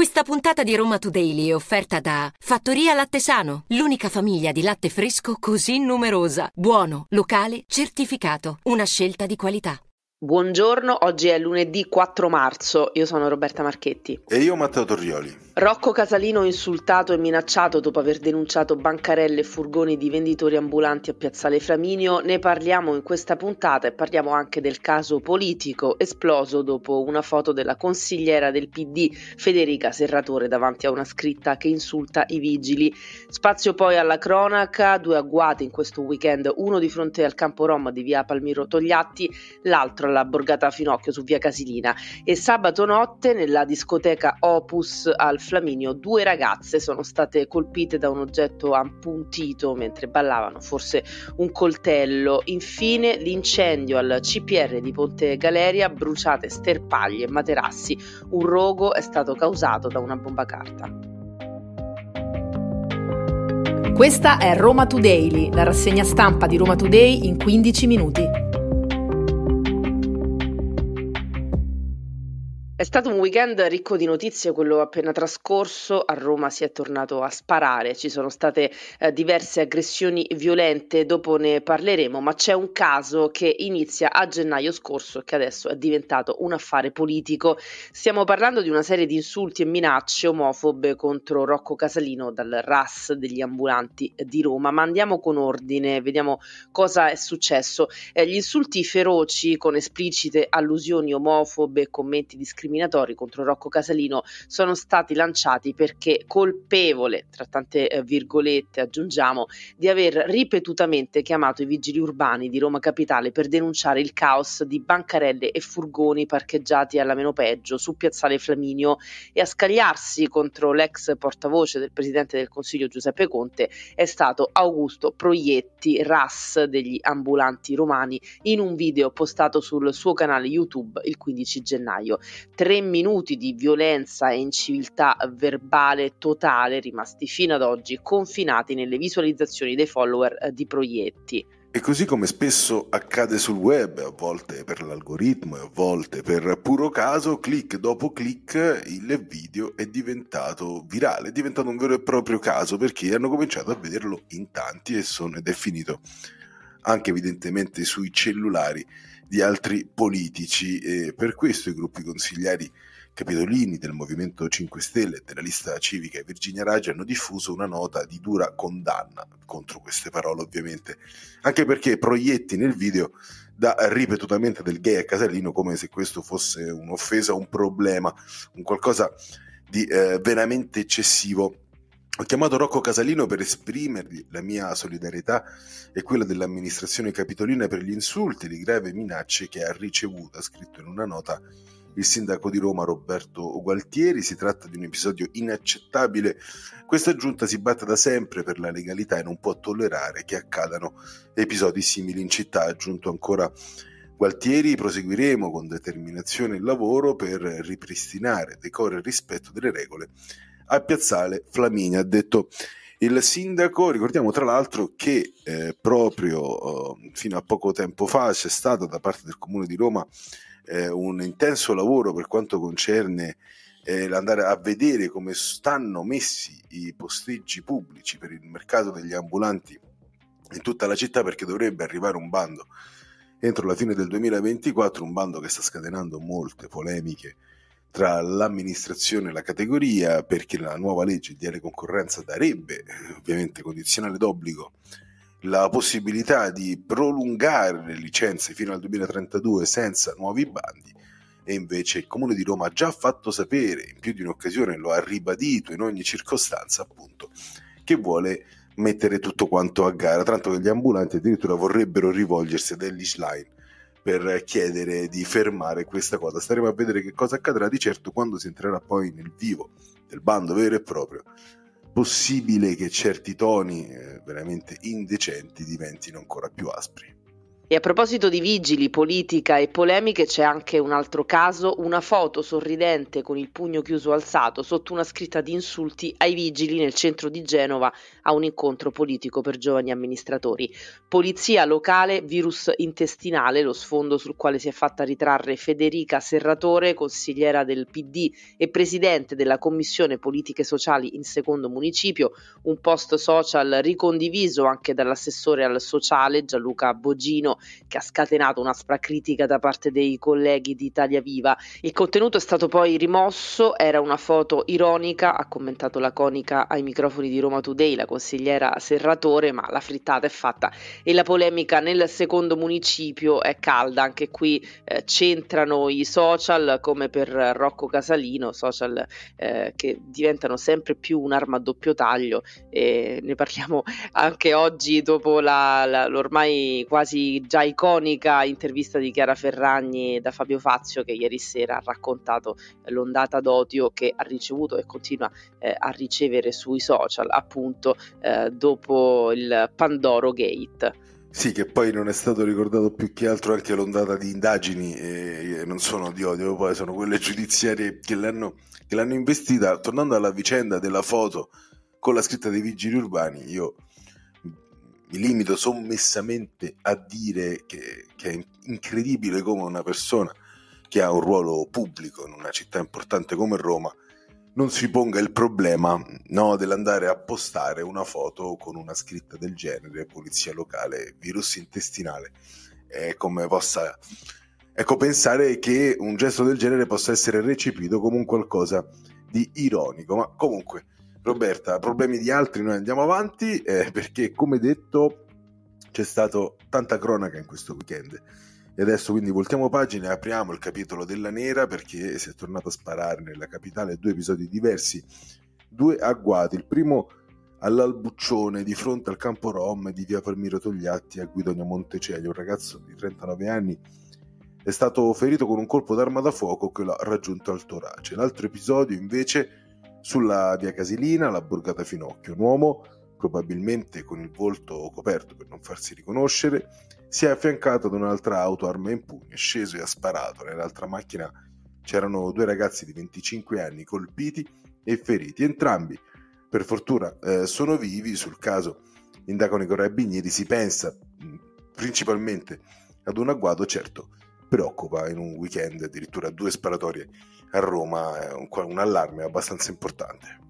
Questa puntata di Roma Today è offerta da Fattoria Latte Sano, l'unica famiglia di latte fresco così numerosa. Buono, locale, certificato. Una scelta di qualità. Buongiorno, oggi è lunedì 4 marzo, io sono Roberta Marchetti. E io Matteo Torrioli. Rocco Casalino insultato e minacciato dopo aver denunciato bancarelle e furgoni di venditori ambulanti a Piazzale Flaminio, ne parliamo in questa puntata e parliamo anche del caso politico esploso dopo una foto della consigliera del PD Federica Serratore davanti a una scritta che insulta i vigili. Spazio poi alla cronaca, due agguati in questo weekend, uno di fronte al campo Rom di via Palmiro Togliatti, l'altro alla borgata Finocchio su via Casilina. E sabato notte nella discoteca Opus al Flaminio due ragazze sono state colpite da un oggetto appuntito mentre ballavano, forse un coltello. Infine l'incendio al CPR di Ponte Galeria, bruciate sterpaglie e materassi. Un rogo è stato causato da una bomba carta. Questa è Roma Today, la rassegna stampa di Roma Today in 15 minuti. È stato un weekend ricco di notizie, quello appena trascorso. A Roma si è tornato a sparare, ci sono state eh, diverse aggressioni violente, dopo ne parleremo, ma c'è un caso che inizia a gennaio scorso e che adesso è diventato un affare politico. Stiamo parlando di una serie di insulti e minacce omofobe contro Rocco Casalino dal RAS degli ambulanti di Roma, ma andiamo con ordine, vediamo cosa è successo. Eh, gli insulti feroci con esplicite allusioni omofobe e commenti discriminatori discriminatori contro Rocco Casalino sono stati lanciati perché colpevole, tra tante eh, virgolette aggiungiamo, di aver ripetutamente chiamato i vigili urbani di Roma Capitale per denunciare il caos di bancarelle e furgoni parcheggiati alla meno peggio su Piazzale Flaminio e a scagliarsi contro l'ex portavoce del Presidente del Consiglio Giuseppe Conte è stato Augusto Proietti, RAS degli ambulanti romani, in un video postato sul suo canale YouTube il 15 gennaio tre minuti di violenza e inciviltà verbale totale rimasti fino ad oggi confinati nelle visualizzazioni dei follower eh, di proietti. E così come spesso accade sul web, a volte per l'algoritmo e a volte per puro caso, clic dopo clic il video è diventato virale, è diventato un vero e proprio caso perché hanno cominciato a vederlo in tanti e sono, ed è finito anche evidentemente sui cellulari di altri politici. E per questo i gruppi consigliari capitolini del Movimento 5 Stelle e della lista civica Virginia Raggi hanno diffuso una nota di dura condanna contro queste parole ovviamente, anche perché proietti nel video dà ripetutamente del gay a Casalino come se questo fosse un'offesa, un problema, un qualcosa di eh, veramente eccessivo ho chiamato Rocco Casalino per esprimergli la mia solidarietà e quella dell'amministrazione capitolina per gli insulti e le gravi minacce che ha ricevuto, ha scritto in una nota il sindaco di Roma Roberto Gualtieri. Si tratta di un episodio inaccettabile. Questa giunta si batte da sempre per la legalità e non può tollerare che accadano episodi simili in città. Ha aggiunto ancora Gualtieri, proseguiremo con determinazione il lavoro per ripristinare decoro e rispetto delle regole a Piazzale Flaminia. Ha detto il sindaco, ricordiamo tra l'altro che eh, proprio eh, fino a poco tempo fa c'è stato da parte del Comune di Roma eh, un intenso lavoro per quanto concerne eh, l'andare a vedere come stanno messi i posteggi pubblici per il mercato degli ambulanti in tutta la città perché dovrebbe arrivare un bando entro la fine del 2024, un bando che sta scatenando molte polemiche tra l'amministrazione e la categoria perché la nuova legge di concorrenza darebbe, eh, ovviamente condizionale d'obbligo, la possibilità di prolungare le licenze fino al 2032 senza nuovi bandi. E invece il Comune di Roma ha già fatto sapere in più di un'occasione, lo ha ribadito in ogni circostanza appunto, che vuole mettere tutto quanto a gara, tanto che gli ambulanti addirittura vorrebbero rivolgersi ad Ellis Line per chiedere di fermare questa cosa. Staremo a vedere che cosa accadrà di certo quando si entrerà poi nel vivo del bando vero e proprio. Possibile che certi toni eh, veramente indecenti diventino ancora più aspri. E a proposito di vigili, politica e polemiche, c'è anche un altro caso, una foto sorridente con il pugno chiuso alzato sotto una scritta di insulti ai vigili nel centro di Genova a un incontro politico per giovani amministratori. Polizia locale, virus intestinale, lo sfondo sul quale si è fatta ritrarre Federica Serratore, consigliera del PD e presidente della Commissione Politiche Sociali in secondo municipio, un post social ricondiviso anche dall'assessore al sociale Gianluca Bogino che ha scatenato un'aspra critica da parte dei colleghi di Italia Viva. Il contenuto è stato poi rimosso, era una foto ironica, ha commentato laconica ai microfoni di Roma Today la consigliera Serratore, ma la frittata è fatta e la polemica nel secondo municipio è calda, anche qui eh, c'entrano i social come per Rocco Casalino, social eh, che diventano sempre più un'arma a doppio taglio e ne parliamo anche oggi dopo la, la, l'ormai quasi già iconica intervista di Chiara Ferragni da Fabio Fazio che ieri sera ha raccontato l'ondata d'odio che ha ricevuto e continua eh, a ricevere sui social appunto eh, dopo il Pandoro Gate. Sì, che poi non è stato ricordato più che altro anche l'ondata di indagini, e non sono di odio, poi sono quelle giudiziarie che l'hanno, che l'hanno investita. Tornando alla vicenda della foto con la scritta dei vigili urbani, io mi limito sommessamente a dire che, che, è incredibile come una persona che ha un ruolo pubblico in una città importante come Roma non si ponga il problema no, dell'andare a postare una foto con una scritta del genere, polizia locale, virus intestinale, e come possa ecco, pensare che un gesto del genere possa essere recepito come un qualcosa di ironico, ma comunque Roberta, problemi di altri, noi andiamo avanti eh, perché come detto c'è stata tanta cronaca in questo weekend. E adesso quindi voltiamo pagina e apriamo il capitolo della nera perché si è tornato a sparare nella capitale due episodi diversi, due agguati. Il primo all'Albuccione di fronte al campo Rom di via Palmiro Togliatti a Guidonia Montecelio, un ragazzo di 39 anni è stato ferito con un colpo d'arma da fuoco che l'ha raggiunto al torace. L'altro episodio invece sulla via Casilina, la borgata Finocchio, un uomo, probabilmente con il volto coperto per non farsi riconoscere, si è affiancato ad un'altra auto arma in pugno, è sceso e ha sparato. Nell'altra macchina c'erano due ragazzi di 25 anni colpiti e feriti, entrambi per fortuna eh, sono vivi. Sul caso indagano i carabinieri, si pensa principalmente ad un agguato, certo preoccupa in un weekend addirittura due sparatorie a Roma un, un allarme abbastanza importante.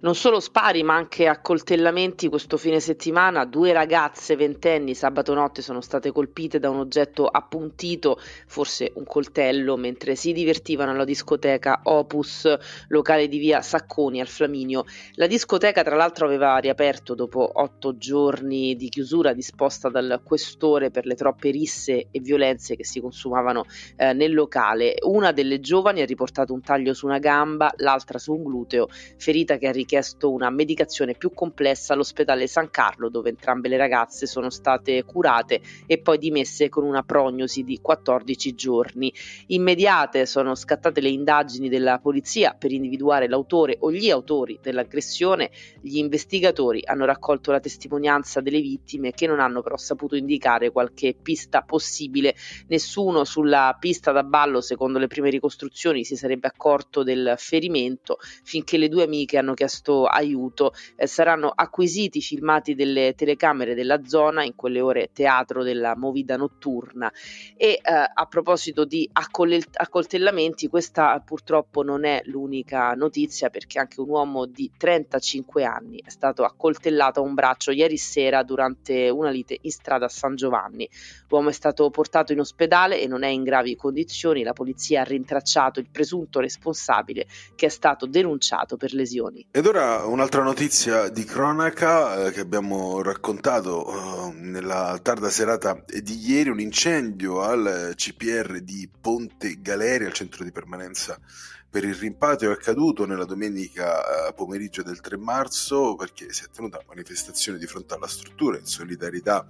Non solo spari, ma anche accoltellamenti questo fine settimana. Due ragazze ventenni sabato notte sono state colpite da un oggetto appuntito, forse un coltello, mentre si divertivano alla discoteca Opus, locale di via Sacconi al Flaminio. La discoteca, tra l'altro, aveva riaperto dopo otto giorni di chiusura disposta dal questore per le troppe risse e violenze che si consumavano eh, nel locale. Una delle giovani ha riportato un taglio su una gamba, l'altra su un gluteo, ferita che ha richiesto richiesto una medicazione più complessa all'ospedale San Carlo, dove entrambe le ragazze sono state curate e poi dimesse con una prognosi di 14 giorni. Immediate sono scattate le indagini della polizia per individuare l'autore o gli autori dell'aggressione. Gli investigatori hanno raccolto la testimonianza delle vittime che non hanno però saputo indicare qualche pista possibile. Nessuno sulla pista da ballo, secondo le prime ricostruzioni, si sarebbe accorto del ferimento finché le due amiche hanno chiesto chiesto aiuto. Eh, saranno acquisiti filmati delle telecamere della zona, in quelle ore teatro della movida notturna. E eh, a proposito di accol- accoltellamenti, questa purtroppo non è l'unica notizia perché anche un uomo di 35 anni è stato accoltellato a un braccio ieri sera durante una lite in strada a San Giovanni. L'uomo è stato portato in ospedale e non è in gravi condizioni. La polizia ha rintracciato il presunto responsabile che è stato denunciato per lesioni. Ed ora un'altra notizia di cronaca eh, che abbiamo raccontato eh, nella tarda serata di ieri, un incendio al CPR di Ponte Galeria, al centro di permanenza per il rimpatrio è accaduto nella domenica eh, pomeriggio del 3 marzo perché si è tenuta manifestazione di fronte alla struttura in solidarietà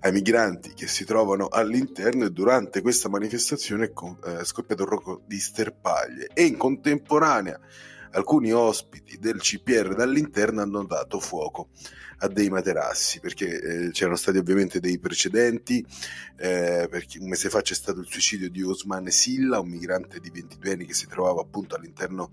ai migranti che si trovano all'interno e durante questa manifestazione è scoppiato un rogo di sterpaglie. E in contemporanea alcuni ospiti del CPR dall'interno hanno dato fuoco a dei materassi perché eh, c'erano stati ovviamente dei precedenti eh, perché un mese fa c'è stato il suicidio di Osman Silla un migrante di 22 anni che si trovava appunto all'interno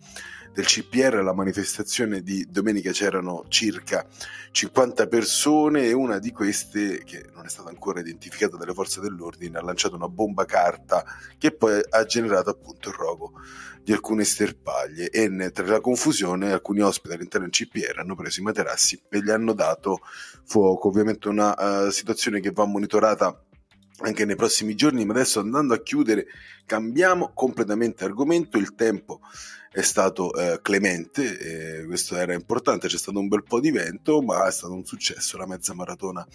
del CPR la manifestazione di domenica c'erano circa 50 persone e una di queste che non è stata ancora identificata dalle forze dell'ordine ha lanciato una bomba carta che poi ha generato appunto il rogo di alcune sterpaglie. E tra la confusione alcuni ospiti all'interno del CPR hanno preso i materassi e gli hanno dato fuoco. Ovviamente una uh, situazione che va monitorata anche nei prossimi giorni, ma adesso andando a chiudere cambiamo completamente argomento, il tempo è stato eh, clemente, eh, questo era importante, c'è stato un bel po' di vento, ma è stato un successo la mezza maratona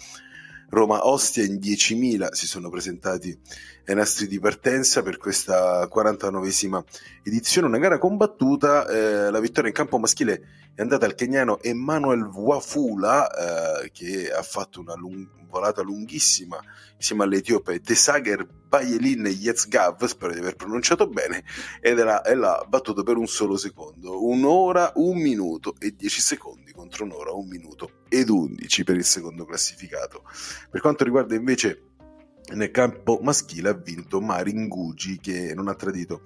Roma-Ostia in 10.000 si sono presentati ai nastri di partenza per questa 49esima edizione, una gara combattuta, eh, la vittoria in campo maschile è andata al keniano Emmanuel Wafula eh, che ha fatto una lung- volata lunghissima insieme all'etiope Tesager Bayelin Yetzgav, spero di aver pronunciato bene, ed e l'ha battuto per un solo secondo, un'ora, un minuto e 10 secondi contro un'ora, un minuto ed 11 per il secondo classificato. Per quanto riguarda invece nel campo maschile ha vinto Marin Gugi che non ha tradito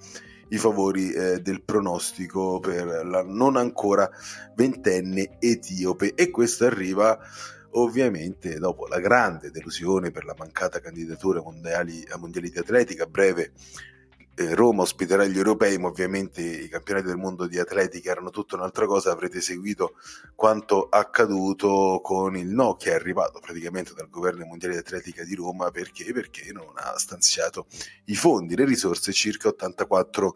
i favori eh, del pronostico per la non ancora ventenne etiope e questo arriva ovviamente dopo la grande delusione per la mancata candidatura mondiali, a mondiali di atletica a breve eh, Roma ospiterà gli europei, ma ovviamente i campionati del mondo di atletica erano tutta un'altra cosa. Avrete seguito quanto accaduto con il no che è arrivato praticamente dal governo mondiale di atletica di Roma perché? Perché non ha stanziato i fondi, le risorse, circa 84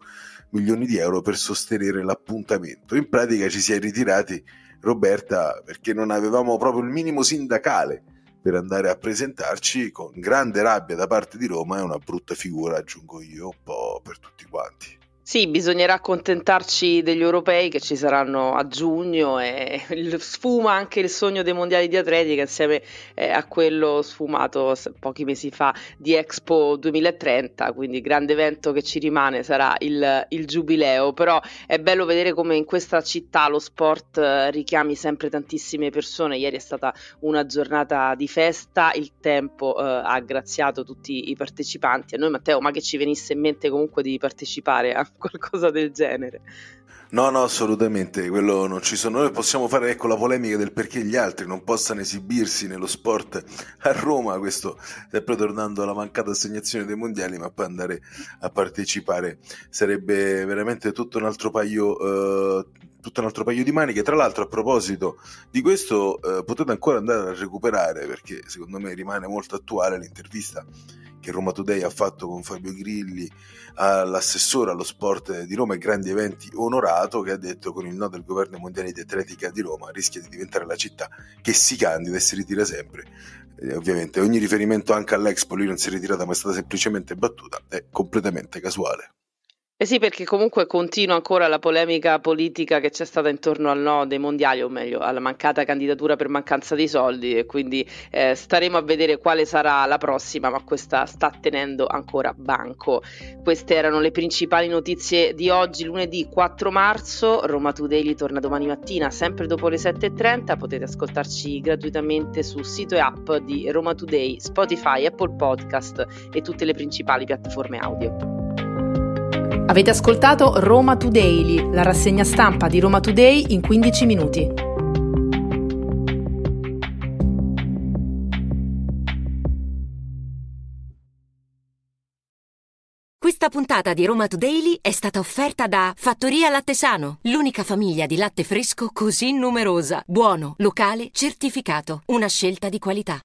milioni di euro per sostenere l'appuntamento. In pratica ci si è ritirati, Roberta, perché non avevamo proprio il minimo sindacale per andare a presentarci con grande rabbia da parte di Roma e una brutta figura, aggiungo io, un po' per tutti quanti. Sì, bisognerà accontentarci degli europei che ci saranno a giugno e sfuma anche il sogno dei mondiali di atletica insieme eh, a quello sfumato pochi mesi fa di Expo 2030, quindi grande evento che ci rimane sarà il, il giubileo, però è bello vedere come in questa città lo sport eh, richiami sempre tantissime persone, ieri è stata una giornata di festa, il tempo eh, ha graziato tutti i partecipanti, a noi Matteo ma che ci venisse in mente comunque di partecipare a qualcosa del genere. No, no, assolutamente, quello non ci sono. Noi possiamo fare ecco la polemica del perché gli altri non possano esibirsi nello sport a Roma, questo sempre tornando alla mancata assegnazione dei mondiali, ma poi andare a partecipare sarebbe veramente tutto un altro paio, eh, tutto un altro paio di maniche. Tra l'altro, a proposito di questo, eh, potete ancora andare a recuperare perché secondo me rimane molto attuale l'intervista che Roma Today ha fatto con Fabio Grilli all'assessore allo sport di Roma e grandi eventi onorato che ha detto con il no del governo mondiale di atletica di Roma rischia di diventare la città che si candida e si ritira sempre. Eh, ovviamente ogni riferimento anche all'Expo lui non si è ritirata ma è stata semplicemente battuta è completamente casuale eh sì, perché comunque continua ancora la polemica politica che c'è stata intorno al no dei mondiali, o meglio, alla mancata candidatura per mancanza di soldi, e quindi eh, staremo a vedere quale sarà la prossima, ma questa sta tenendo ancora banco. Queste erano le principali notizie di oggi, lunedì 4 marzo. Roma Today torna domani mattina, sempre dopo le 7.30. Potete ascoltarci gratuitamente sul sito e app di Roma Today, Spotify, Apple Podcast e tutte le principali piattaforme audio. Avete ascoltato Roma Today, la rassegna stampa di Roma Today in 15 minuti. Questa puntata di Roma Today è stata offerta da Fattoria Latte Sano, l'unica famiglia di latte fresco così numerosa, buono, locale, certificato, una scelta di qualità.